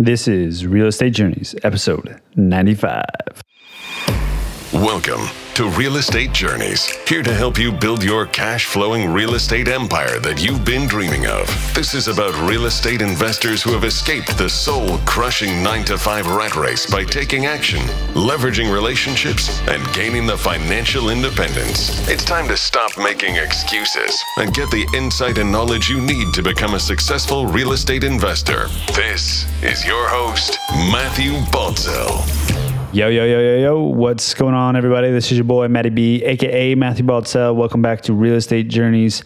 This is Real Estate Journeys, episode 95. Welcome to Real Estate Journeys, here to help you build your cash flowing real estate empire that you've been dreaming of. This is about real estate investors who have escaped the soul crushing 9 to 5 rat race by taking action, leveraging relationships, and gaining the financial independence. It's time to stop making excuses and get the insight and knowledge you need to become a successful real estate investor. This is your host, Matthew Baltzell. Yo, yo, yo, yo, yo. What's going on, everybody? This is your boy, Matty B, aka Matthew Baltzell. Welcome back to Real Estate Journeys.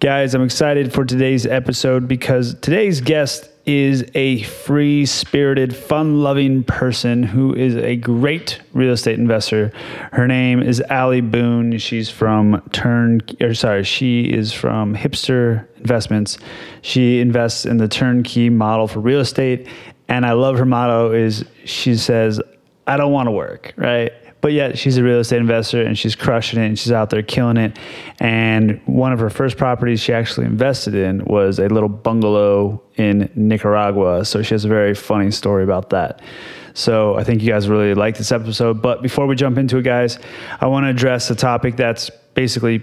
Guys, I'm excited for today's episode because today's guest is a free spirited, fun loving person who is a great real estate investor. Her name is Ali Boone. She's from Turn, or sorry, she is from Hipster Investments. She invests in the turnkey model for real estate. And I love her motto is she says, I don't want to work, right? But yet she's a real estate investor and she's crushing it and she's out there killing it. And one of her first properties she actually invested in was a little bungalow in Nicaragua. So she has a very funny story about that. So I think you guys really like this episode. But before we jump into it, guys, I want to address a topic that's basically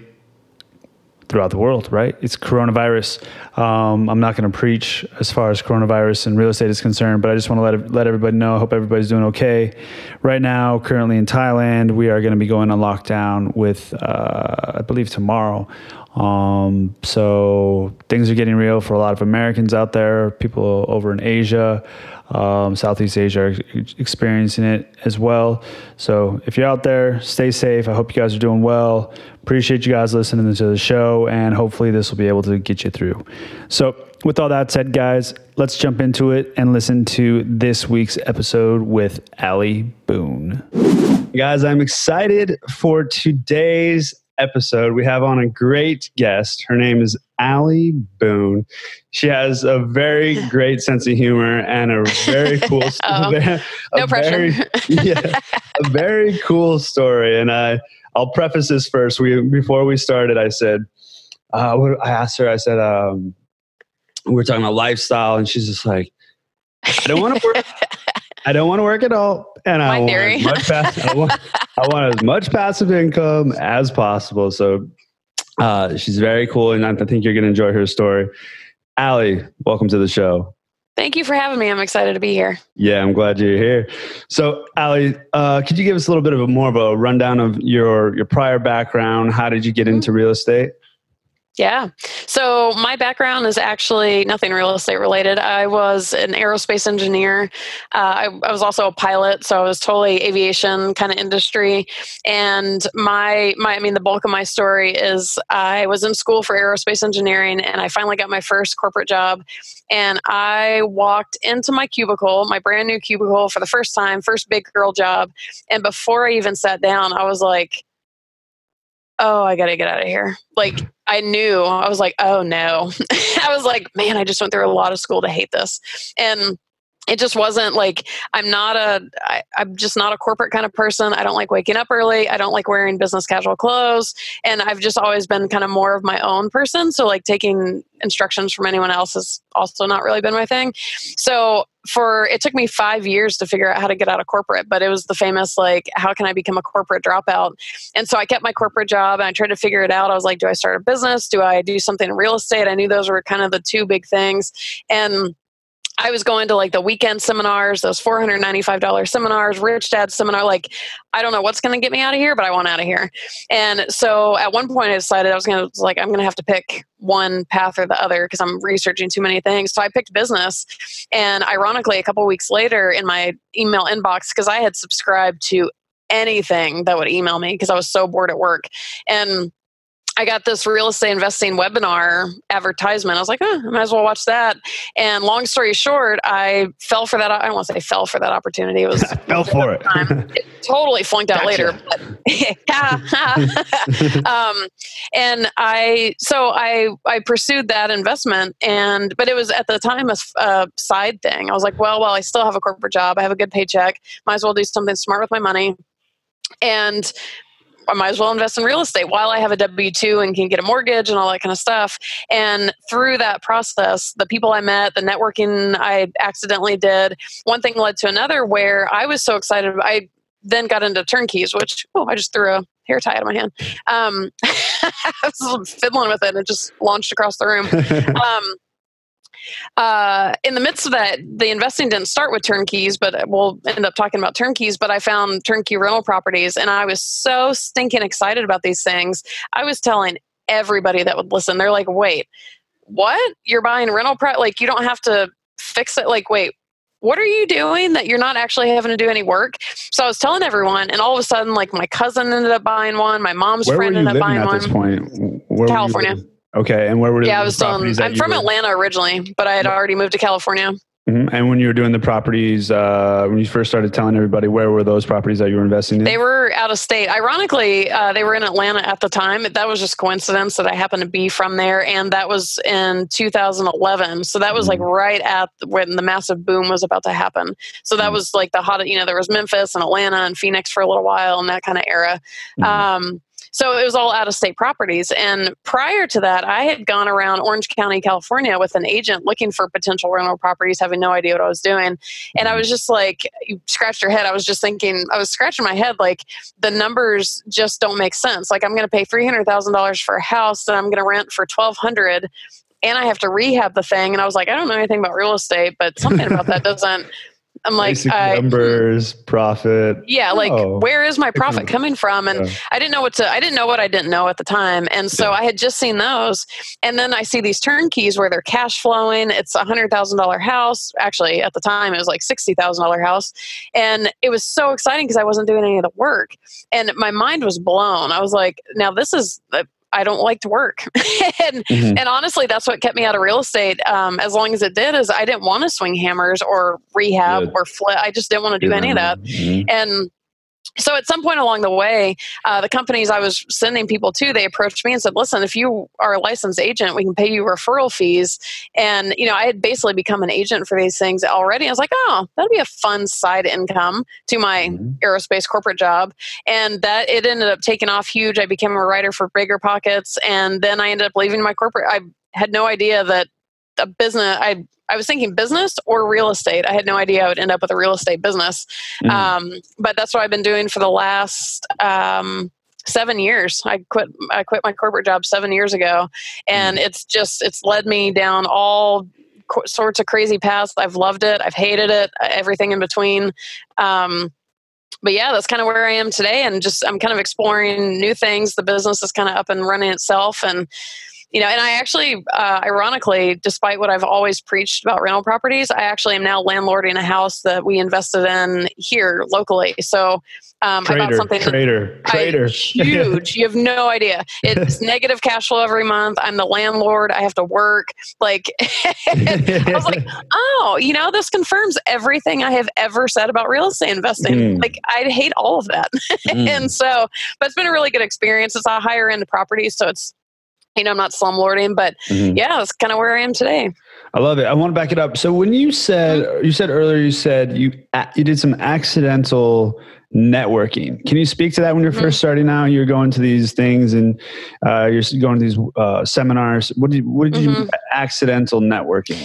throughout the world, right? It's coronavirus. Um, I'm not going to preach as far as coronavirus and real estate is concerned, but I just want to let let everybody know. I hope everybody's doing okay. Right now, currently in Thailand, we are going to be going on lockdown with, uh, I believe, tomorrow. Um, so things are getting real for a lot of Americans out there, people over in Asia um, Southeast Asia are experiencing it as well. So if you're out there, stay safe. I hope you guys are doing well. Appreciate you guys listening to the show, and hopefully this will be able to get you through. So with all that said, guys, let's jump into it and listen to this week's episode with Ali Boone. Guys, I'm excited for today's episode. We have on a great guest. Her name is Ali Boone. She has a very great sense of humor and a very cool oh, a no pressure. Very, yeah, a very cool story. And I, I'll preface this first. We before we started, I said, uh, I asked her. I said, um, we we're talking about lifestyle, and she's just like, I don't want to work. I don't want to work at all, and I want, much pass- I, want, I want as much passive income as possible. So uh, she's very cool, and I think you're going to enjoy her story. Ali, welcome to the show. Thank you for having me. I'm excited to be here. Yeah, I'm glad you're here. So, Ali, uh, could you give us a little bit of a more of a rundown of your your prior background? How did you get mm-hmm. into real estate? Yeah. So my background is actually nothing real estate related. I was an aerospace engineer. Uh, I, I, was also a pilot, so I was totally aviation kind of industry. And my my I mean the bulk of my story is I was in school for aerospace engineering, and I finally got my first corporate job. And I walked into my cubicle, my brand new cubicle, for the first time, first big girl job. And before I even sat down, I was like oh, I got to get out of here. Like, I knew, I was like, oh no. I was like, man, I just went through a lot of school to hate this. And it just wasn't like i'm not a I, i'm just not a corporate kind of person. I don't like waking up early. I don't like wearing business casual clothes. And i've just always been kind of more of my own person. So like taking instructions from anyone else has also not really been my thing. So for it took me five years to figure out how to get out of corporate but it was the famous like how can i become a corporate dropout? And so i kept my corporate job and i tried to figure it out. I was like do i start a business? Do i do something in real estate? I knew those were kind of the two big things. And I was going to like the weekend seminars, those $495 seminars, Rich Dad seminar. Like, I don't know what's going to get me out of here, but I want out of here. And so at one point I decided I was going to, like, I'm going to have to pick one path or the other because I'm researching too many things. So I picked business. And ironically, a couple weeks later in my email inbox, because I had subscribed to anything that would email me because I was so bored at work. And I got this real estate investing webinar advertisement. I was like, oh, I might as well watch that. And long story short, I fell for that. I don't want to say fell for that opportunity. It was fell for it. it. Totally flunked out gotcha. later. But, um, and I so I I pursued that investment, and but it was at the time a, a side thing. I was like, well, well, I still have a corporate job. I have a good paycheck. Might as well do something smart with my money. And I might as well invest in real estate while I have a W 2 and can get a mortgage and all that kind of stuff. And through that process, the people I met, the networking I accidentally did, one thing led to another where I was so excited. I then got into turnkeys, which, oh, I just threw a hair tie out of my hand. Um, I was fiddling with it and it just launched across the room. Um, uh, in the midst of that, the investing didn't start with turnkeys, but we'll end up talking about turnkeys. But I found turnkey rental properties, and I was so stinking excited about these things. I was telling everybody that would listen, they're like, "Wait, what? You're buying rental pro? Like you don't have to fix it? Like, wait." What are you doing that you're not actually having to do any work? So I was telling everyone, and all of a sudden, like my cousin ended up buying one, my mom's Where friend ended up buying at one. this point? Where were you California. Okay, and where were Yeah, I was In, that I'm from were- Atlanta originally, but I had already moved to California. Mhm. And when you were doing the properties, uh, when you first started telling everybody, where were those properties that you were investing in? They were out of state. Ironically, uh, they were in Atlanta at the time. That was just coincidence that I happened to be from there, and that was in 2011. So that was like right at when the massive boom was about to happen. So that Mm. was like the hot. You know, there was Memphis and Atlanta and Phoenix for a little while, and that kind of era. Mhm. Um, so it was all out of state properties. And prior to that, I had gone around Orange County, California with an agent looking for potential rental properties, having no idea what I was doing. And I mm-hmm. was just like, you scratched your head. I was just thinking, I was scratching my head like the numbers just don't make sense. Like I'm going to pay $300,000 for a house that I'm going to rent for 1200 and I have to rehab the thing. And I was like, I don't know anything about real estate, but something about that doesn't. I'm like, Basic I, numbers, profit. yeah, like Oh. where is my profit coming from? And Yeah. I didn't know what to. I didn't know what I didn't know at the time, and so Yeah. I had just seen those, and then I see these turnkeys where they're cash flowing. It's a hundred thousand dollar house. Actually, at the time, it was like sixty thousand dollar house, and it was so exciting because I wasn't doing any of the work, and my mind was blown. I was like, now this is. uh, I don't like to work, and Mhm. and honestly, that's what kept me out of real estate. Um, as long as it did, is I didn't want to swing hammers or rehab Good. or flip. I just didn't want to do any of that. Mhm. And so at some point along the way, uh, the companies I was sending people to, they approached me and said, "Listen, if you are a licensed agent, we can pay you referral fees." And you know, I had basically become an agent for these things already. I was like, "Oh, that'd be a fun side income to my Mhm. aerospace corporate job," and that it ended up taking off huge. I became a writer for Bigger Pockets, and then I ended up leaving my corporate. I had no idea that a business. I I was thinking business or real estate. I had no idea I would end up with a real estate business. Mhm. Um, but that's what I've been doing for the last um, seven years. I quit. I quit my corporate job seven years ago, and it's just it's led me down all sorts of crazy paths. I've loved it. I've hated it. Everything in between. Um, but yeah, that's kind of where I am today, and just I'm kind of exploring new things. The business is kind of up and running itself, and you know, and I actually, uh, ironically, despite what I've always preached about rental properties, I actually am now landlording a house that we invested in here locally. So um, I bought something. trader, trader. huge. you have no idea. It's negative cash flow every month. I'm the landlord. I have to work. Like, I was like, oh, you know, this confirms everything I have ever said about real estate investing. Mm. Like, I hate all of that. Mm. and so, but it's been a really good experience. It's a higher end property, so it's, you know, I'm not slumlording, but Mhm. yeah, that's kind of where I am today. I love it. I want to back it up. So when you said Mm-hmm. you said earlier you said you you did some accidental networking. Can you speak to that when you're Mhm. first starting out? You're going to these things and uh, you're going to these uh, seminars. What did what did you Mhm. accidental networking?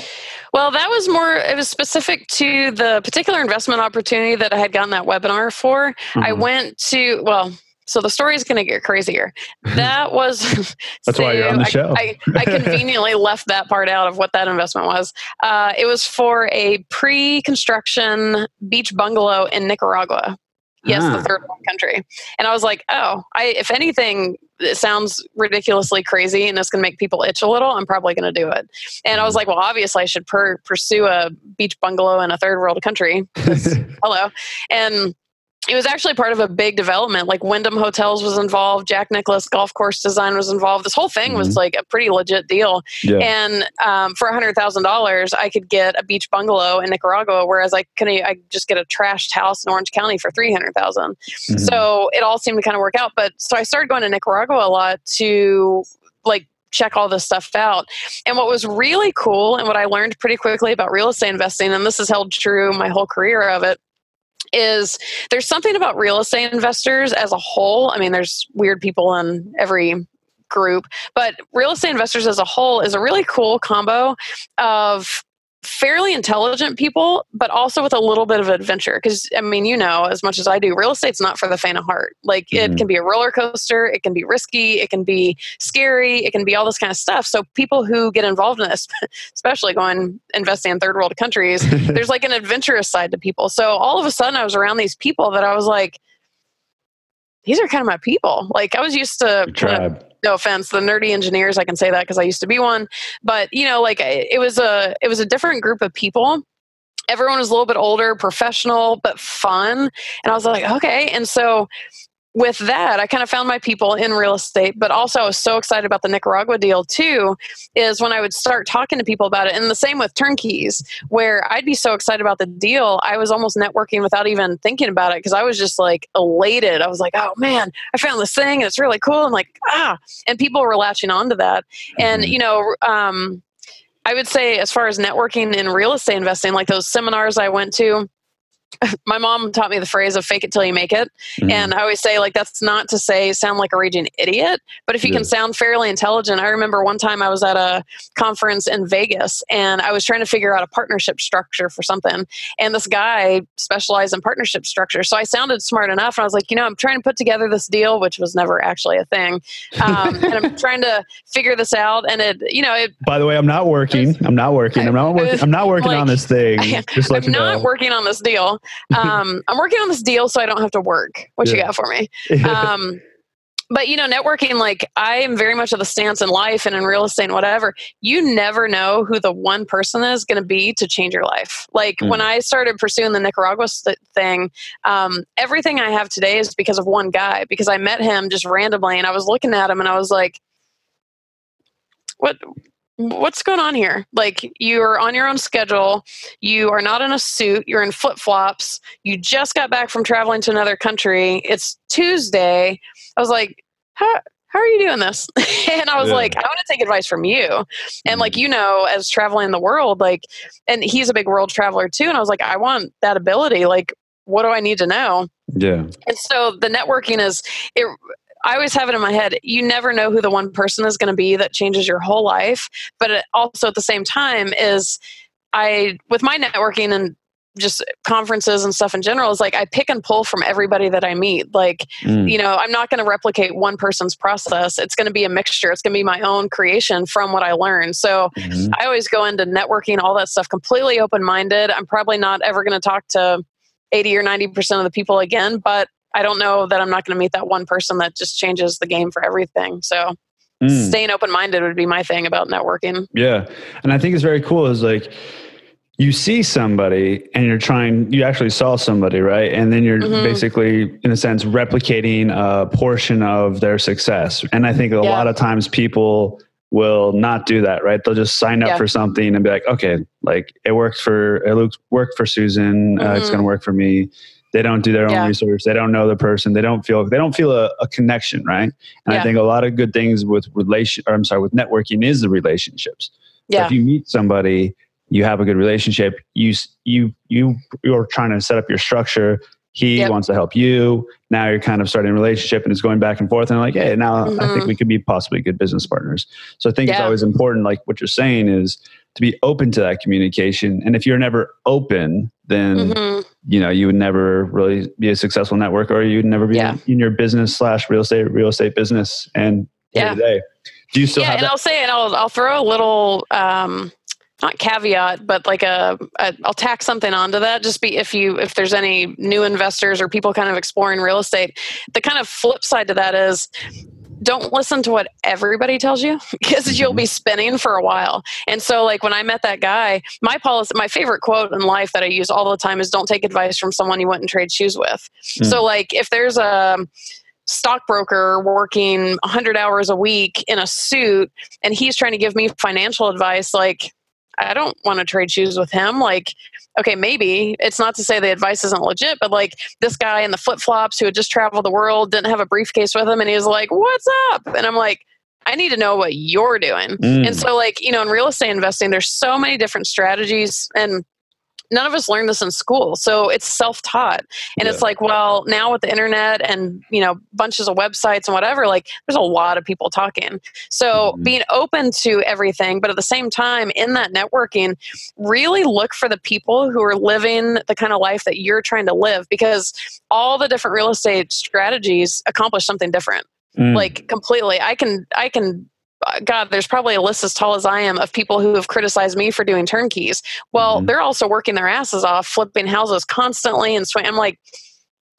Well, that was more, it was specific to the particular investment opportunity that I had gotten that webinar for. I Mhm. went to, well, so the story is going to get crazier. That was That's why you're on the I- show. I, I conveniently left that part out of what that investment was. Uh, it was for a pre-construction beach bungalow in Nicaragua. Yes, Ah. the third world country. And I was like, oh, I if anything it sounds ridiculously crazy and it's going to make people itch a little, I'm probably going to do it. And I was like, well, obviously I should per- pursue a beach bungalow in a third world country. Hello. And it was actually part of a big development. Like Wyndham Hotels was involved, Jack Nicklaus Golf Course Design was involved. This whole thing was like a pretty legit deal. yeah. And um, for hundred thousand dollars, I could get a beach bungalow in Nicaragua, whereas I couldn't. I just get a trashed house in Orange County for three hundred thousand. Mhm. So it all seemed to kind of work out. But so I started going to Nicaragua a lot to like check all this stuff out. And what was really cool and what I learned pretty quickly about real estate investing, and this has held true my whole career of it, is there's something about real estate investors as a whole. I mean, there's weird people in every group, but real estate investors as a whole is a really cool combo of fairly intelligent people, but also with a little bit of adventure. Because, I mean, you know, as much as I do, real estate's not for the faint of heart. Like, mm-hmm. it can be a roller coaster, it can be risky, it can be scary, it can be all this kind of stuff. So, people who get involved in this, especially going investing in third world countries, there's like an adventurous side to people. So, all of a sudden, I was around these people that I was like, these are kind of my people. Like, I was used to. Of, no offense the nerdy engineers i can say that because i used to be one but you know like it was a it was a different group of people. Everyone was a little bit older professional but fun and i was like okay and so with that, I kind of found my people in real estate, but also I was so excited about the Nicaragua deal too. Is when I would start talking to people about it, and the same with turnkeys, where I'd be so excited about the deal, I was almost networking without even thinking about it because I was just like elated. I was like, oh man, I found this thing and it's really cool. And like, ah, and people were latching onto that. And, mm-hmm. you know, um, I would say, as far as networking in real estate investing, like those seminars I went to, my mom taught me the phrase of fake it till you make it. Mm-hmm. And I always say, like, that's not to say sound like a raging idiot, but if you yeah. can sound fairly intelligent. I remember one time I was at a conference in Vegas and I was trying to figure out a partnership structure for something. And this guy specialized in partnership structure. So I sounded smart enough. And I was like, you know, I'm trying to put together this deal, which was never actually a thing. Um, and I'm trying to figure this out. And it, you know, it, by the way, I'm not working. I'm not working. I'm not working. I'm not working like, on this thing. Just I'm not know. working on this deal. Um, I'm working on this deal so I don't have to work. What yeah. you got for me? Um, but you know, networking, like I am very much of the stance in life and in real estate and whatever. You never know who the one person is going to be to change your life. Like mm. when I started pursuing the Nicaragua st- thing, um, everything I have today is because of one guy. Because I met him just randomly, and I was looking at him, and I was like, "What? What's going on here? Like, you're on your own schedule. You are not in a suit. You're in flip flops. You just got back from traveling to another country. It's Tuesday. I was like, how, how are you doing this? and I was yeah. like, I want to take advice from you. And like, mm-hmm. you know, as traveling the world, like, and he's a big world traveler too. And I was like, I want that ability. Like, what do I need to know? Yeah. And so the networking is, it, I always have it in my head. You never know who the one person is going to be that changes your whole life. But it also at the same time is I, with my networking and just conferences and stuff in general is like I pick and pull from everybody that I meet. Like, mm. you know, I'm not going to replicate one person's process. It's going to be a mixture. It's going to be my own creation from what I learned. So mm-hmm. I always go into networking, all that stuff completely open minded. I'm probably not ever going to talk to 80 or 90% of the people again, but I don't know that I'm not going to meet that one person that just changes the game for everything. So mm. staying open minded would be my thing about networking. Yeah. And I think it's very cool is like, you see somebody and you're trying you actually saw somebody right and then you're mm-hmm. basically in a sense replicating a portion of their success and i think a yeah. lot of times people will not do that right they'll just sign up yeah. for something and be like okay like it worked for it worked for susan mm-hmm. uh, it's going to mm-hmm. work for me they don't do their own yeah. research they don't know the person they don't feel they don't feel a, a connection right and yeah. i think a lot of good things with relation or i'm sorry with networking is the relationships yeah. So if you meet somebody you have a good relationship you you you you're trying to set up your structure he yep. wants to help you now you're kind of starting a relationship and it's going back and forth and like hey now mm-hmm. i think mm-hmm. we could be possibly good business partners so i think yeah. it's always important like what you're saying is to be open to that communication and if you're never open then mm-hmm. You know you would never really be a successful network or you'd never be yeah. in your business slash real estate real estate business and yeah. do you still yeah and that? i'll say and I'll, I'll throw a little um not caveat but like a, a i'll tack something onto that just be if you if there's any new investors or people kind of exploring real estate the kind of flip side to that is don't listen to what everybody tells you because you'll be mm-hmm. spinning for a while. And so, like when I met that guy, my policy, my favorite quote in life that I use all the time is "Don't take advice from someone you wouldn't trade shoes with." Mm. So, like if there's a stockbroker working 100 hours a week in a suit and he's trying to give me financial advice like I don't want to trade shoes with him. Like, okay, maybe it's not to say the advice isn't legit, but like this guy in the flip flops who had just traveled the world didn't have a briefcase with him, and he was like, "What's up?" And I'm like, I need to know what you're doing. Mm. And so, like, you know, in real estate investing, there's so many different strategies and none of us learned this in school so it's self-taught and yeah. it's like well now with the internet and you know bunches of websites and whatever like there's a lot of people talking so mm-hmm. being open to everything but at the same time in that networking really look for the people who are living the kind of life that you're trying to live because all the different real estate strategies accomplish something different mm. like completely i can i can God, there's probably a list as tall as I am of people who have criticized me for doing turnkeys. Well, mm-hmm. they're also working their asses off, flipping houses constantly and swing. I'm like,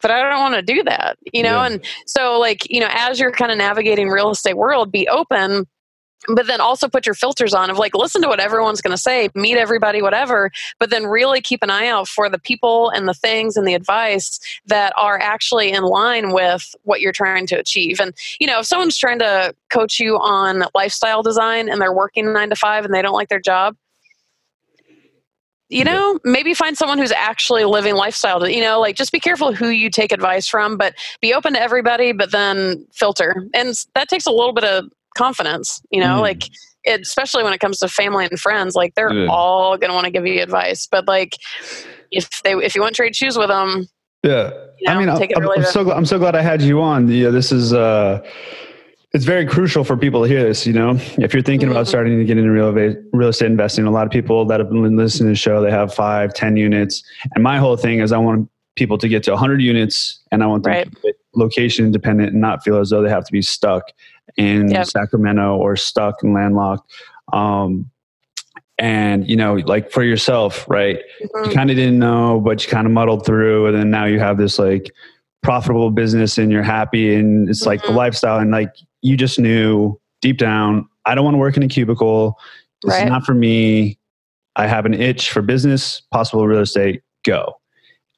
but I don't want to do that, you know? Yeah. And so, like, you know, as you're kind of navigating real estate world, be open but then also put your filters on of like listen to what everyone's going to say meet everybody whatever but then really keep an eye out for the people and the things and the advice that are actually in line with what you're trying to achieve. And you know if someone's trying to coach you on lifestyle design and they're working 9 to 5 and they don't like their job you know maybe find someone who's actually living lifestyle you know like just be careful who you take advice from but be open to everybody but then filter. And that takes a little bit of confidence you know mm. like it, especially when it comes to family and friends like they're yeah. all going to want to give you advice but like if they if you want to trade shoes with them yeah you know, i mean I'm, I'm, so glad, I'm so glad i had you on yeah this is uh it's very crucial for people to hear this. You know, if you're thinking mm-hmm. about starting to get into real real estate investing, a lot of people that have been listening to the show, they have five, ten units, and my whole thing is I want people to get to 100 units, and I want them right. to location independent and not feel as though they have to be stuck in yep. Sacramento or stuck and landlocked. Um, and you know, like for yourself, right? Mm-hmm. You kind of didn't know, but you kind of muddled through, and then now you have this like profitable business, and you're happy, and it's mm-hmm. like the mm-hmm. lifestyle, and like you just knew deep down, I don't want to work in a cubicle. This right. is not for me. I have an itch for business, possible real estate. Go.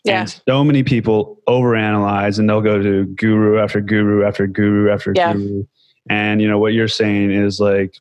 Yeah. And so many people overanalyze and they'll go to guru after guru after guru after yeah. guru. And you know what you're saying is like,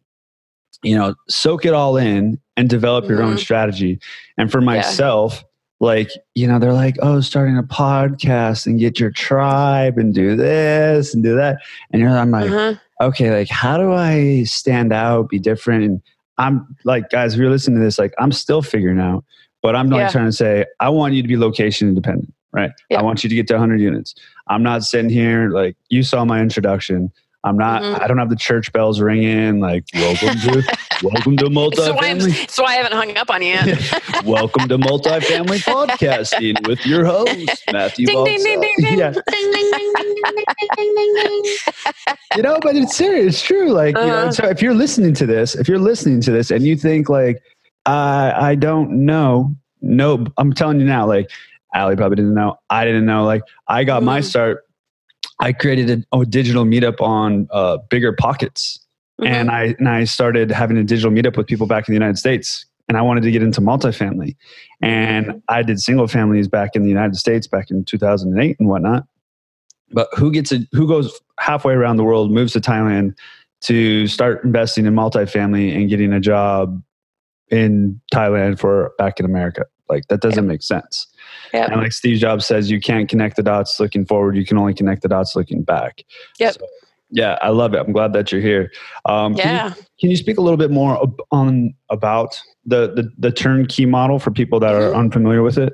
you know, soak it all in and develop mm-hmm. your own mm-hmm. strategy. And for myself, yeah. like, you know, they're like, oh, starting a podcast and get your tribe and do this and do that. And you're I'm like, uh-huh. okay, like how do I stand out, be different? And I'm like, guys, if you're listening to this, like I'm still figuring out. But I'm not yeah. trying to say I want you to be location independent, right? Yeah. I want you to get to 100 units. I'm not sitting here like you saw my introduction. I'm not. Mm-hmm. I don't have the church bells ringing. Like welcome to welcome to multifamily. So, so I haven't hung up on you yet. welcome to multifamily podcasting with your host Matthew. Ding, ding, ding, ding, ding. Yeah. ding, ding, ding, ding, ding, ding, ding, You know, but it's serious. It's true. Like uh-huh. you know, uh-huh. so if you're listening to this, if you're listening to this, and you think like, I I don't know, no, I'm telling you now, like. Ali probably didn't know. I didn't know. Like I got my start I created a, a digital meetup on uh, bigger pockets, mm-hmm. and I and I started having a digital meetup with people back in the United States. And I wanted to get into multifamily, and I did single families back in the United States back in 2008 and whatnot. But who gets a, who goes halfway around the world, moves to Thailand to start investing in multifamily and getting a job in Thailand for back in America? Like that doesn't make sense. Yep. And like Steve Jobs says, you can't connect the dots looking forward. You can only connect the dots looking back. Yep. So, yeah, I love it. I'm glad that you're here. Um, yeah. Can you, can you, speak a little bit more on about the, the, the turnkey model for people that are mm-hmm. unfamiliar with it?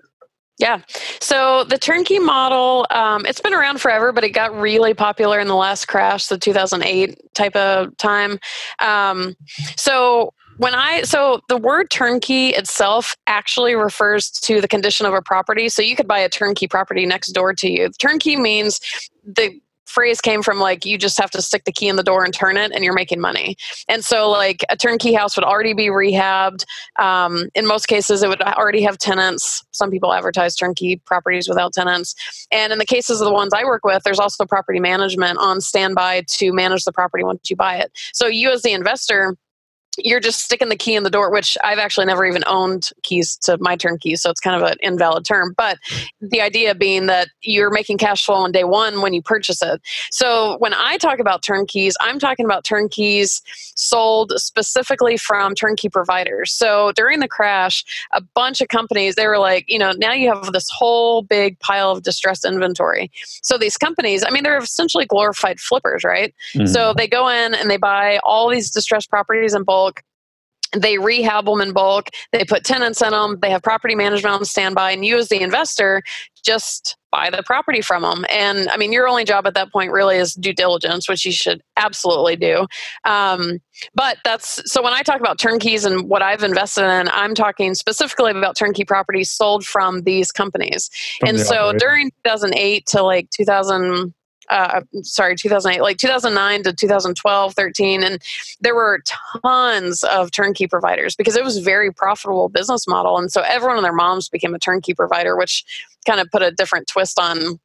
Yeah. So the turnkey model, um, it's been around forever, but it got really popular in the last crash, the 2008 type of time. Um, so when I so the word turnkey itself actually refers to the condition of a property. So you could buy a turnkey property next door to you. Turnkey means the phrase came from like you just have to stick the key in the door and turn it and you're making money. And so like a turnkey house would already be rehabbed. Um, in most cases it would already have tenants. Some people advertise turnkey properties without tenants. And in the cases of the ones i work with there's also property management on standby to manage the property once you buy it. So you as the investor you're just sticking the key in the door, which I've actually never even owned keys to my turnkey, so it's kind of an invalid term. But the idea being that you're making cash flow on day one when you purchase it. So when I talk about turnkeys, I'm talking about turnkeys sold specifically from turnkey providers. So during the crash, a bunch of companies, they were like, you know, now you have this whole big pile of distressed inventory. So these companies, I mean, they're essentially glorified flippers, right? Mm-hmm. So they go in and they buy all these distressed properties in bulk they rehab them in bulk. They put tenants in them they have property management on standby and you as the investor just buy the property from them and i mean your only job at that point really is due diligence which you should absolutely do. Um, but that's so when i talk about turnkeys and what i've invested in i'm talking specifically about turnkey properties sold from these companies. From and the so operator. during 2008 to like 2000 uh, sorry 2008 like 2009 to 2012 13 and there were tons of turnkey providers because it was a very profitable business model and so everyone and their moms became a turnkey provider which kind of put a different twist on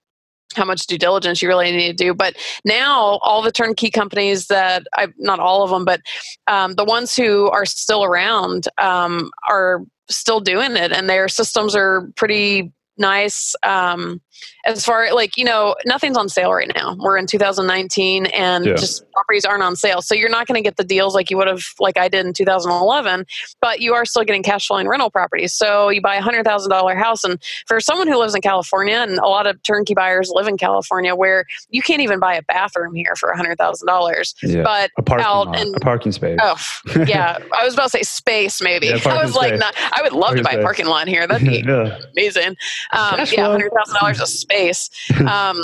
how much due diligence you really need to do. But now, all the turnkey companies that I, not all of them, but um, the ones who are still around um, are still doing it, and their systems are pretty nice. Um, as far like you know nothing's on sale right now. We're in 2019 and yeah. just properties aren't on sale. So you're not going to get the deals like you would have like i did in 2011 but you are still getting cash flowing rental properties. So you buy a hundred thousand dollar house and for someone who lives in california and a lot of turnkey buyers live in california where you can't even buy a bathroom here for a hundred thousand dollars yeah. but a parking, out lot, a parking space. Oh yeah. I was about to say space maybe. Yeah, i was like not, i would love parking to buy space. a parking lot here. That'd be yeah. amazing. Um, yeah hundred thousand dollars space. Um,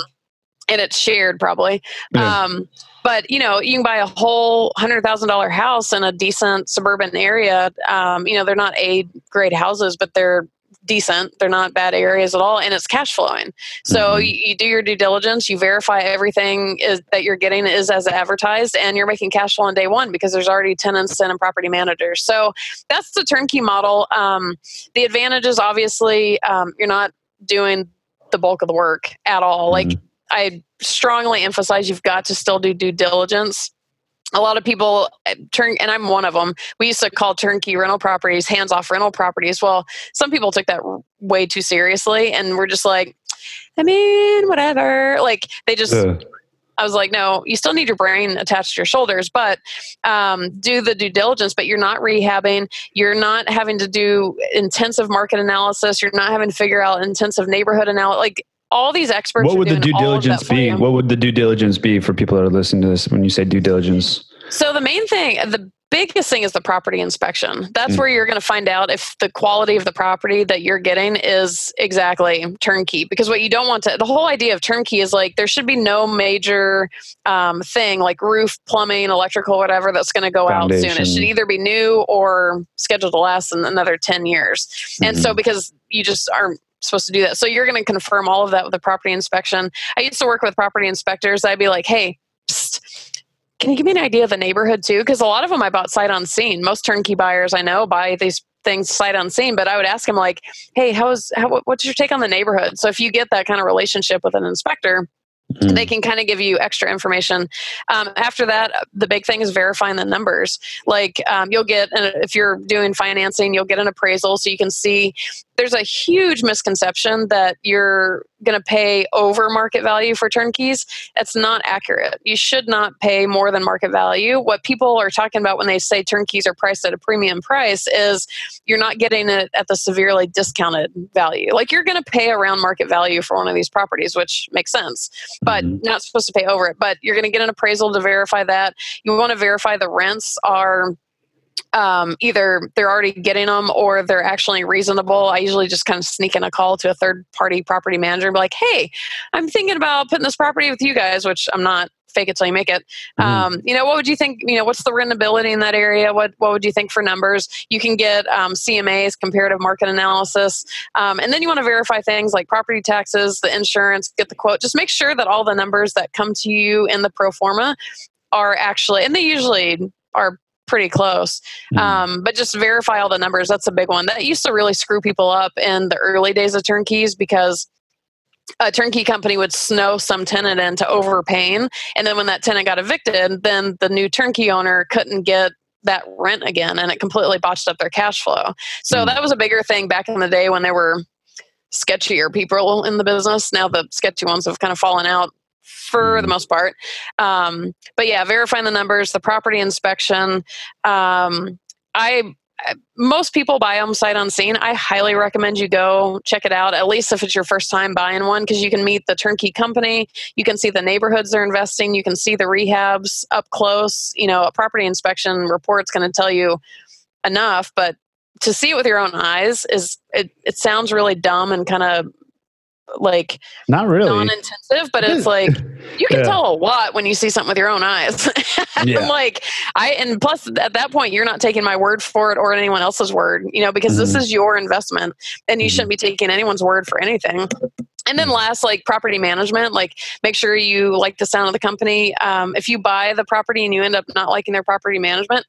and it's shared probably. Yeah. Um, but you know, you can buy a whole hundred thousand dollar house in a decent suburban area. Um, you know, they're not A grade houses, but they're decent. They're not bad areas at all, and it's cash flowing. So mm-hmm. you, you, do your due diligence, you verify everything is, that you're getting is as advertised, and you're making cash flow on day one because there's already tenants and property managers. So that's the turnkey model. Um, the advantage is obviously um, you're not doing the bulk of the work at all. Mm-hmm. Like I strongly emphasize you've got to still do due diligence. A lot of people uh, turn, and I'm one of them. We used to call turnkey rental properties hands off rental properties. Well, some people took that way too seriously and we're just like, I mean, whatever. Like they just uh. I was like, no, you still need your brain attached to your shoulders, but um, do the due diligence. But you're not rehabbing. You're not having to do intensive market analysis. You're not having to figure out intensive neighborhood analysis. Like all these experts. What would the due diligence be? What would the due diligence be for people that are listening to this when you say due diligence? So the main thing, the biggest thing is the property inspection. That's mm. where you're going to find out if the quality of the property that you're getting is exactly turnkey. Because what you don't want to, the whole idea of turnkey is like there should be no major um, thing like roof, plumbing, electrical, whatever that's going to go Foundation. out soon. It should either be new or scheduled to last in another 10 years. Mm-hmm. And so mm-hmm. because you just aren't supposed to do that. So you're going to confirm all of that with the property inspection. I used to work with property inspectors. I'd be like, hey, can you give me an idea of the neighborhood too? Because a lot of them I bought sight unseen. Most turnkey buyers I know buy these things sight unseen. But I would ask them like, "Hey, how's how, what's your take on the neighborhood?" So if you get that kind of relationship with an inspector, Mm. They can kind of give you extra information. Um, after that, the big thing is verifying the numbers. Like um, you'll get, if you're doing financing, you'll get an appraisal so you can see there's a huge misconception that you're going to pay over market value for turnkeys. That's not accurate. You should not pay more than market value. What people are talking about when they say turnkeys are priced at a premium price is you're not getting it at the severely discounted value. Like you're going to pay around market value for one of these properties, which makes sense, but mm-hmm. not supposed to pay over it. But you're going to get an appraisal to verify that. You want to verify the rents are um, either they're already getting them or they're actually reasonable. I usually just kind of sneak in a call to a third party property manager and be like, hey, I'm thinking about putting this property with you guys, which I'm not fake it till you make it. Mm. Um, you know, what would you think? You know, what's the rentability in that area? What what would you think for numbers? You can get um, CMAs, comparative market analysis, um, and then you want to verify things like property taxes, the insurance, get the quote. Just make sure that all the numbers that come to you in the pro forma are actually, and they usually are pretty close. Mm. Um, but just verify all the numbers. That's a big one. That used to really screw people up in the early days of turnkeys because a turnkey company would snow some tenant into overpaying. And then when that tenant got evicted, then the new turnkey owner couldn't get that rent again and it completely botched up their cash flow. So mm. that was a bigger thing back in the day when there were sketchier people in the business. Now the sketchy ones have kind of fallen out for the mm-hmm. most part. Um, but yeah, verifying the numbers, the property inspection. Um, I most people buy them sight unseen. I highly recommend you go check it out, at least if it's your first time buying one, because you can meet the turnkey company. You can see the neighborhoods they're investing. You can see the rehabs up close. You know, a property inspection report's going to tell you enough, but to see it with your own eyes is it, it sounds really dumb and kind of like not really non-intensive but it's like you can yeah. tell a lot when you see something with your own eyes yeah. like i and plus at that point you're not taking my word for it or anyone else's word you know because mm-hmm. this is your investment and you mm-hmm. shouldn't be taking anyone's word for anything and then last like property management like make sure you like the sound of the company um, if you buy the property and you end up not liking their property management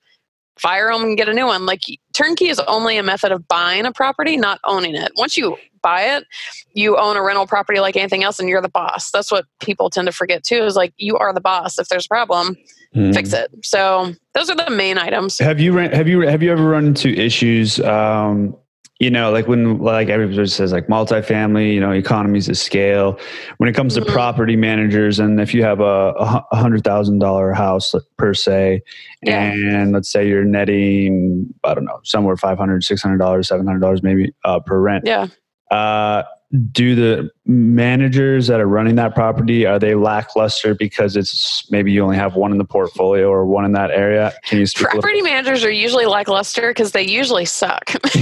fire them and get a new one. Like turnkey is only a method of buying a property, not owning it. Once you buy it, you own a rental property like anything else and you're the boss. That's what people tend to forget too is like you are the boss. If there's a problem, mm. fix it. So those are the main items. Have you have you have you ever run into issues um, you know, like when like everybody says like multifamily, you know, economies of scale. When it comes to mm-hmm. property managers, and if you have a, a hundred thousand dollar house per se, yeah. and let's say you're netting, I don't know, somewhere five hundred, six hundred dollars, seven hundred dollars maybe uh, per rent. Yeah. Uh, do the managers that are running that property are they lackluster because it's maybe you only have one in the portfolio or one in that area can you speak property managers are usually lackluster because they usually suck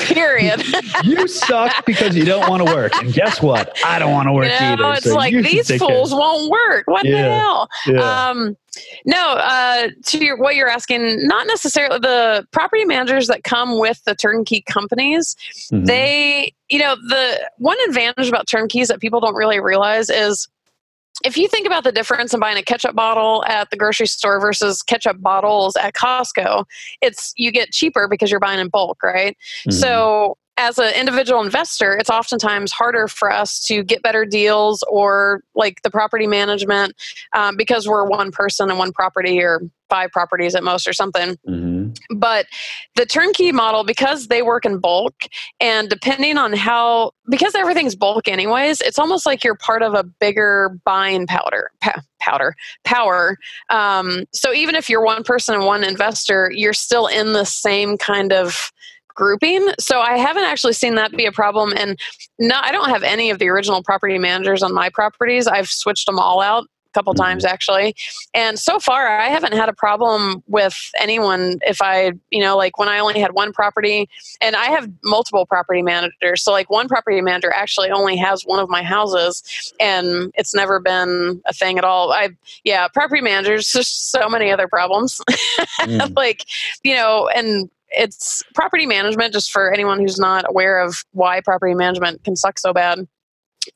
period you suck because you don't want to work and guess what i don't want to work you know, either it's so like these fools care. won't work what yeah. the hell yeah. um no, uh, to your, what you're asking, not necessarily the property managers that come with the turnkey companies. Mm-hmm. They, you know, the one advantage about turnkeys that people don't really realize is if you think about the difference in buying a ketchup bottle at the grocery store versus ketchup bottles at Costco, it's you get cheaper because you're buying in bulk, right? Mm-hmm. So as an individual investor, it's oftentimes harder for us to get better deals or like the property management um, because we're one person and one property or five properties at most or something. Mm-hmm. But the turnkey model, because they work in bulk and depending on how, because everything's bulk anyways, it's almost like you're part of a bigger buying powder. Pa- powder power um, so even if you're one person and one investor you're still in the same kind of grouping. So I haven't actually seen that be a problem. And no, I don't have any of the original property managers on my properties. I've switched them all out couple mm-hmm. times actually and so far i haven't had a problem with anyone if i you know like when i only had one property and i have multiple property managers so like one property manager actually only has one of my houses and it's never been a thing at all i yeah property managers there's so many other problems mm. like you know and it's property management just for anyone who's not aware of why property management can suck so bad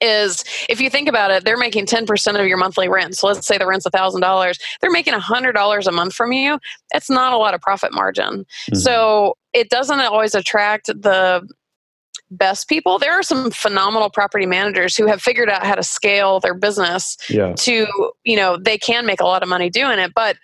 is if you think about it they're making 10% of your monthly rent so let's say the rent's $1000 they're making $100 a month from you it's not a lot of profit margin mm-hmm. so it doesn't always attract the best people. There are some phenomenal property managers who have figured out how to scale their business yeah. to, you know, they can make a lot of money doing it, but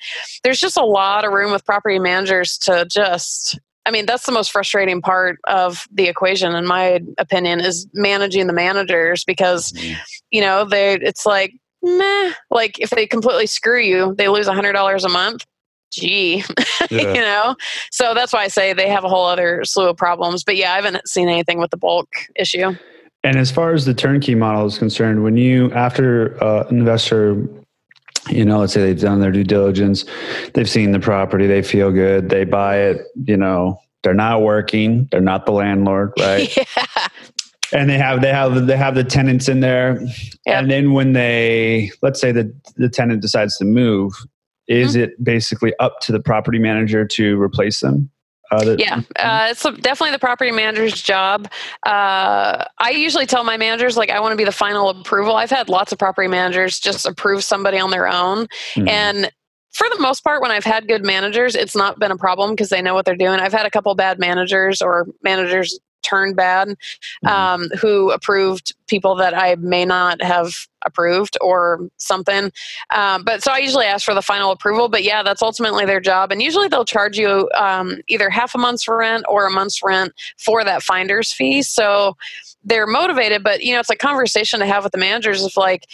there's just a lot of room with property managers to just I mean, that's the most frustrating part of the equation, in my opinion, is managing the managers because, mm-hmm. you know, they it's like, meh. Like if they completely screw you, they lose a hundred dollars a month gee, yeah. you know? So that's why I say they have a whole other slew of problems. But yeah, I haven't seen anything with the bulk issue. And as far as the turnkey model is concerned, when you, after uh, an investor, you know, let's say they've done their due diligence, they've seen the property, they feel good, they buy it, you know, they're not working, they're not the landlord, right? yeah. And they have they have they have the tenants in there, yep. and then when they let's say the the tenant decides to move, is mm-hmm. it basically up to the property manager to replace them? Uh, yeah, uh, it's definitely the property manager's job. Uh, I usually tell my managers, like, I want to be the final approval. I've had lots of property managers just approve somebody on their own. Mm-hmm. And for the most part, when I've had good managers, it's not been a problem because they know what they're doing. I've had a couple bad managers or managers turned bad mm-hmm. um, who approved people that I may not have approved or something. Um, but so I usually ask for the final approval. But yeah, that's ultimately their job. And usually they'll charge you um, either half a month's rent or a month's rent for that finder's fee. So they're motivated. But you know, it's a conversation to have with the managers of like,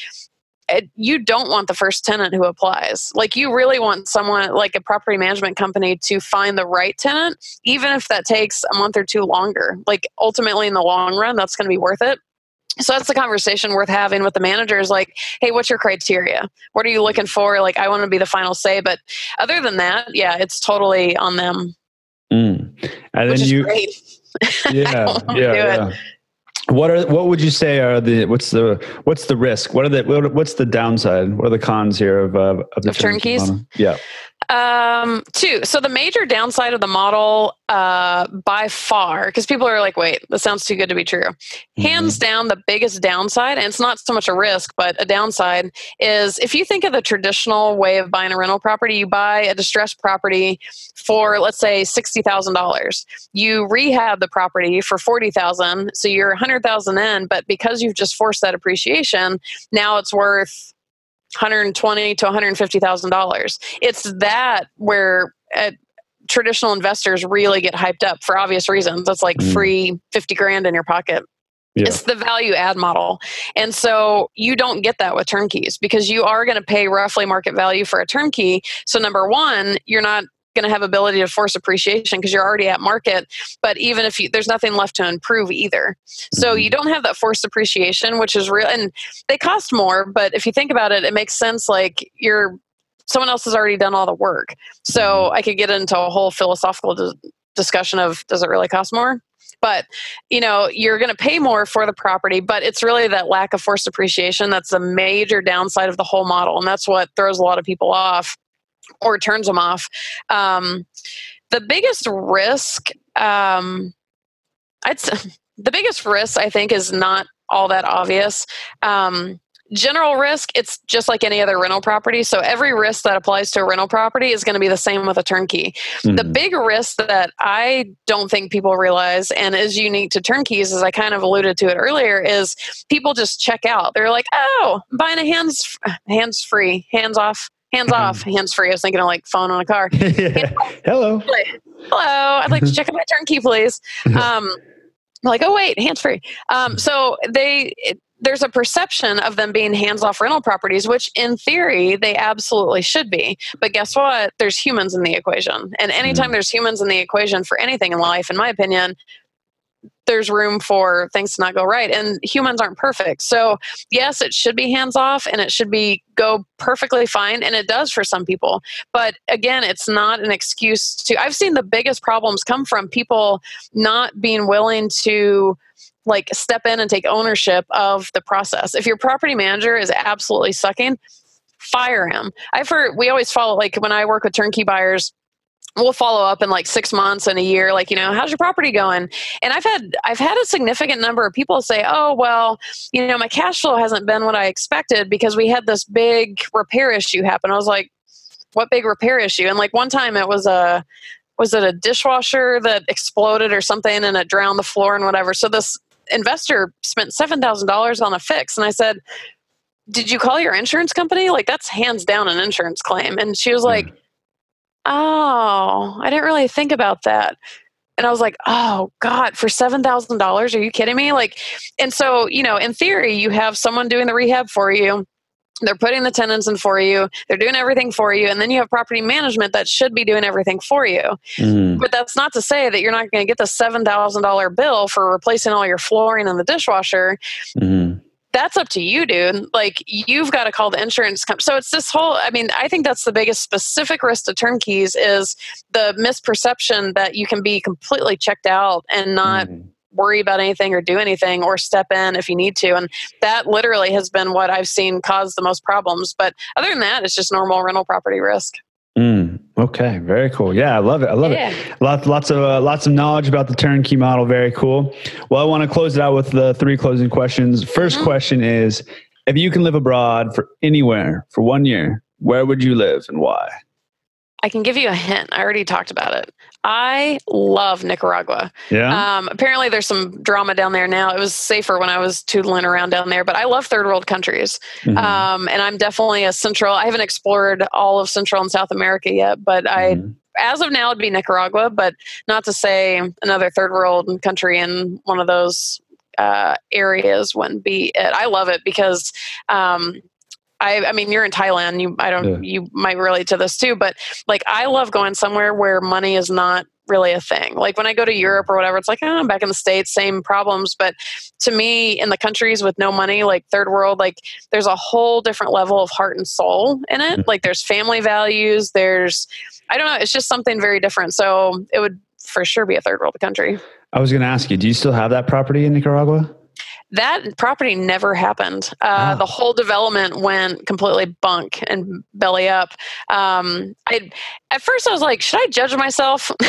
it, you don't want the first tenant who applies. Like you really want someone like a property management company to find the right tenant, even if that takes a month or two longer. Like ultimately in the long run, that's going to be worth it. So that's the conversation worth having with the managers. Like, hey, what's your criteria? What are you looking for? Like, I want to be the final say. But other than that, yeah, it's totally on them. Mm. and which then is you, great. yeah, yeah, do it. What are what would you say are the what's the what's the risk? What are the what, what's the downside? What are the cons here of uh, of the Of turnkeys? model? Yeah, Um, two. So the major downside of the model, uh, by far, because people are like, "Wait, this sounds too good to be true." Hands down, the biggest downside, and it's not so much a risk, but a downside, is if you think of the traditional way of buying a rental property, you buy a distressed property for, let's say, sixty thousand dollars. You rehab the property for forty thousand, so you're a hundred thousand in, but because you've just forced that appreciation, now it's worth 120 to 150 thousand dollars. It's that where uh, traditional investors really get hyped up for obvious reasons. It's like Mm. free 50 grand in your pocket. Yeah. It's the value add model. And so you don't get that with turnkeys because you are going to pay roughly market value for a turnkey. So number one, you're not going to have ability to force appreciation because you're already at market but even if you there's nothing left to improve either. So you mm-hmm. don't have that forced appreciation which is real and they cost more but if you think about it it makes sense like you're someone else has already done all the work. So mm-hmm. i could get into a whole philosophical dis- discussion of does it really cost more? But you know you're going to pay more for the property but it's really that lack of forced appreciation that's a major downside of the whole model and that's what throws a lot of people off or turns them off um, the biggest risk um, I'd say, the biggest risk I think is not all that obvious. Um, general risk, it's just like any other rental property. So every risk that applies to a rental property is going to be the same with a turnkey. The Mhm. big risk that I don't think people realize and is unique to turnkeys, as I kind of alluded to it earlier, is people just check out. They're like, "Oh, I'm buying a hands hands free, hands off, hands off, hands free." I was thinking of like phone on a car. Yeah. Hello. Hello, I'd like to check out my turnkey, please. Um, I'm like, oh wait, hands free. Um, so they. It, there's a perception of them being hands off rental properties, which in theory they absolutely should be. But guess what? There's humans in the equation. And anytime there's humans in the equation for anything in life, in my opinion, there's room for things to not go right. And humans aren't perfect. So, yes, it should be hands off and it should be go perfectly fine. And it does for some people. But again, it's not an excuse to. I've seen the biggest problems come from people not being willing to like step in and take ownership of the process. If your property manager is absolutely sucking, fire him. I've heard we always follow like when I work with turnkey buyers, we'll follow up in like six months and a year, like, you know, how's your property going? And I've had I've had a significant number of people say, Oh, well, you know, my cash flow hasn't been what I expected because we had this big repair issue happen. I was like, What big repair issue? And like one time it was a was it a dishwasher that exploded or something and it drowned the floor and whatever. So this investor spent seven thousand dollars on a fix and I said, Did you call your insurance company? Like that's hands down an insurance claim. And she was like, Oh, I didn't really think about that. And I was like, oh God, for seven thousand dollars? Are you kidding me? Like, and so, you know, in theory, you have someone doing the rehab for you. They're putting the tenants in for you. They're doing everything for you. And then you have property management that should be doing everything for you. Mhm. But that's not to say that you're not going to get the $7,000 bill for replacing all your flooring and the dishwasher. Mhm. That's up to you, dude. Like, you've got to call the insurance company. So it's this whole, I mean, I think that's the biggest specific risk to turnkeys is the misperception that you can be completely checked out and not Mhm. worry about anything or do anything or step in if you need to. And that literally has been what I've seen cause the most problems. But other than that, it's just normal rental property risk. Okay, very cool. Yeah, I love it. I love Yeah. it. Lots, lots of, uh, lots of knowledge about the turnkey model. Very cool. Well, I want to close it out with the three closing questions. 1st Mhm. question is: If you can live abroad for anywhere for one year, where would you live and why? I can give you a hint. I already talked about it. I love Nicaragua. Yeah. Um, apparently, there's some drama down there now. It was safer when I was tootling around down there, but I love third world countries. Mhm. Um, and I'm definitely a Central. I haven't explored all of Central and South America yet, but I, Mhm. as of now, it'd be Nicaragua. But not to say another third world country in one of those uh, areas wouldn't be it. I love it because. Um, I, I mean, you're in Thailand. You, I don't. Yeah. You might relate to this too, but like, I love going somewhere where money is not really a thing. Like when I go to Europe or whatever, it's like, oh, I'm back in the States, same problems. But to me, in the countries with no money, like third world, like there's a whole different level of heart and soul in it. Mhm. Like there's family values. There's, I don't know, it's just something very different. So it would for sure be a third world country. I was going to ask you, do you still have that property in Nicaragua? That property never happened. Uh, wow. The whole development went completely bunk and belly up. Um, I at first I was like, should I judge myself?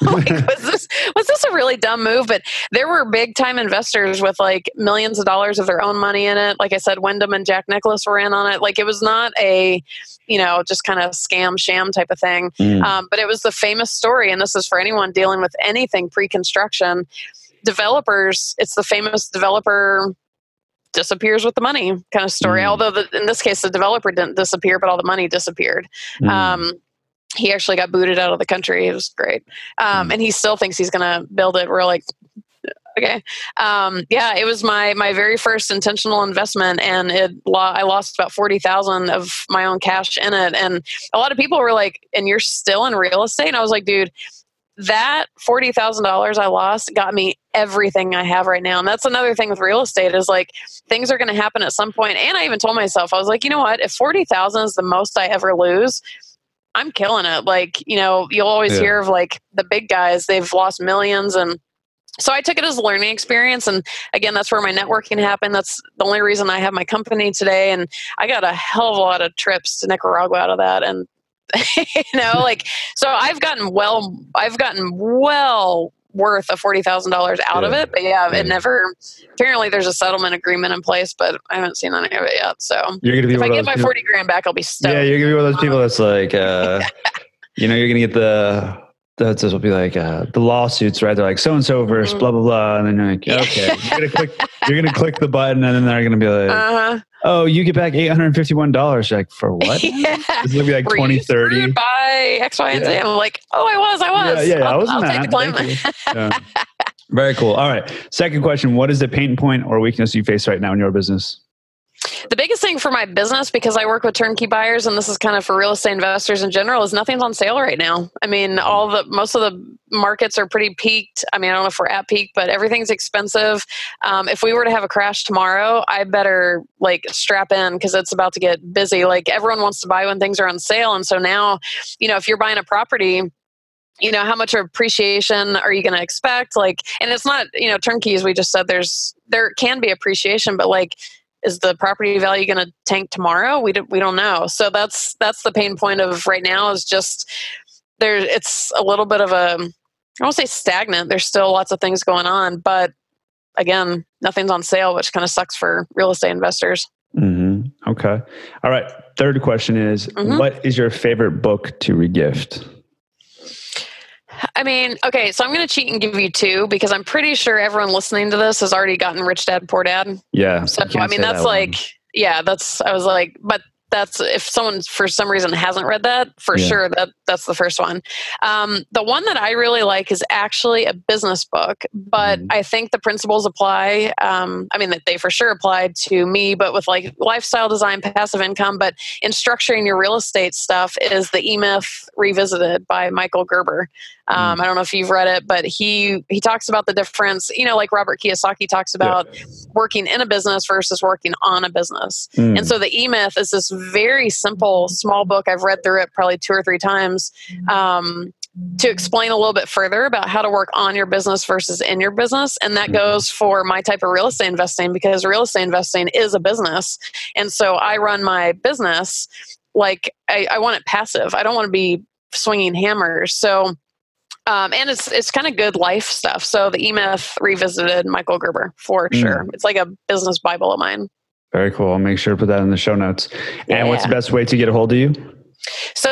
like, was this was this a really dumb move? But there were big time investors with like millions of dollars of their own money in it. Like I said, Wyndham and Jack Nicklaus were in on it. Like it was not a you know just kind of scam sham type of thing. Mm. Um, but it was the famous story, and this is for anyone dealing with anything pre construction developers, it's the famous developer disappears with the money kind of story. Mm. Although the, in this case, the developer didn't disappear, but all the money disappeared. Mm. Um, he actually got booted out of the country. It was great, um, mm. and he still thinks he's going to build it. We're like, okay, um, yeah. It was my my very first intentional investment, and it I lost about forty thousand of my own cash in it. And a lot of people were like, "And you're still in real estate?" And I was like, "Dude." That $40,000 I lost got me everything I have right now. And that's another thing with real estate is like things are going to happen at some point. And I even told myself, I was like, you know what? If 40,000 is the most I ever lose, I'm killing it. Like, you know, you'll always yeah. hear of like the big guys, they've lost millions and so I took it as a learning experience and again that's where my networking happened. That's the only reason I have my company today and I got a hell of a lot of trips to Nicaragua out of that and you know, like so I've gotten well I've gotten well worth of forty thousand dollars out yeah. of it. But yeah, it never apparently there's a settlement agreement in place, but I haven't seen any of it yet. So you're gonna be if I get my people, forty grand back, I'll be stoked. Yeah, you're gonna be one of those people that's like uh you know, you're gonna get the that's will be like uh, the lawsuits, right? They're like so and so versus mm-hmm. blah blah blah, and then you're like, okay, you're gonna click, you're gonna click the button, and then they're gonna be like, uh-huh. oh, you get back eight hundred and fifty one dollars. Like for what? yeah. It's gonna be like twenty thirty. By X, Y, and Z. I'm like, oh, I was, I was. Yeah, yeah, I'll, I was. I'll take the blame. yeah. Very cool. All right. Second question: What is the pain point or weakness you face right now in your business? The biggest thing for my business, because I work with turnkey buyers, and this is kind of for real estate investors in general, is nothing's on sale right now. I mean, all the most of the markets are pretty peaked. I mean, I don't know if we're at peak, but everything's expensive. Um, if we were to have a crash tomorrow, I better like strap in because it's about to get busy. Like everyone wants to buy when things are on sale, and so now, you know, if you're buying a property you know how much appreciation are you going to expect like and it's not you know turnkeys we just said there's there can be appreciation but like is the property value going to tank tomorrow? We don't we don't know. So that's that's the pain point of right now is just there it's a little bit of a i won't say stagnant there's still lots of things going on but again nothing's on sale which kind of sucks for real estate investors. Mm-hmm. okay. All right. Third question is mm-hmm. what is your favorite book to regift I mean, okay, so I'm going to cheat and give you two because I'm pretty sure everyone listening to this has already gotten Rich Dad Poor Dad. Yeah. So I mean, that's that like, yeah, that's I was like, but that's if someone for some reason hasn't read that for yeah. sure that that's the first one um, the one that i really like is actually a business book but mm-hmm. i think the principles apply um, i mean that they for sure applied to me but with like lifestyle design passive income but in structuring your real estate stuff is the e-myth revisited by michael gerber um, mm. I don't know if you've read it, but he he talks about the difference. You know, like Robert Kiyosaki talks about yeah. working in a business versus working on a business. Mm. And so the E Myth is this very simple, small book. I've read through it probably two or three times. Um, to explain a little bit further about how to work on your business versus in your business. And that mm. goes for my type of real estate investing because real estate investing is a business. And so I run my business like I, I want it passive. I don't want to be swinging hammers. So um, and it's it's kind of good life stuff. So the E Myth revisited Michael Gerber for mm. sure. It's like a business bible of mine. Very cool. I'll make sure to put that in the show notes. And yeah. what's the best way to get a hold of you?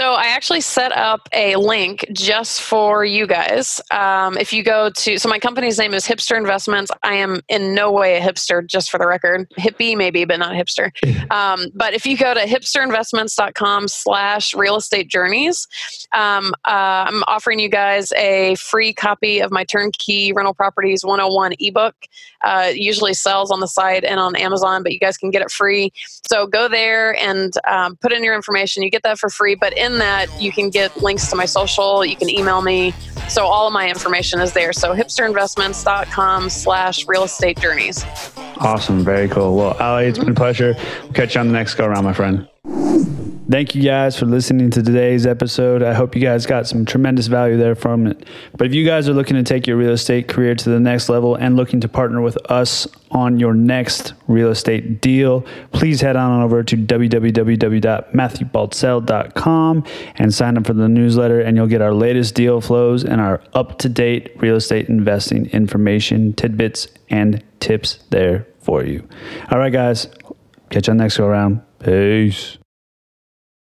So I actually set up a link just for you guys. Um, if you go to, so my company's name is Hipster Investments. I am in no way a hipster, just for the record. Hippie maybe, but not hipster. Um, but if you go to hipsterinvestments.com slash real estate journeys, um, uh, I'm offering you guys a free copy of my Turnkey Rental Properties 101 ebook. Uh, usually sells on the site and on Amazon, but you guys can get it free. So go there and um, put in your information. You get that for free, but in that, you can get links to my social. You can email me. So all of my information is there. So hipsterinvestments.com slash real estate journeys. Awesome. Very cool. Well, Ali, it's been a pleasure. We'll catch you on the next go around, my friend. Thank you guys for listening to today's episode. I hope you guys got some tremendous value there from it. But if you guys are looking to take your real estate career to the next level and looking to partner with us on your next real estate deal, please head on over to www.matthewbaltzell.com and sign up for the newsletter, and you'll get our latest deal flows and our up to date real estate investing information, tidbits, and tips there for you. All right, guys, catch you on the next go around. Peace.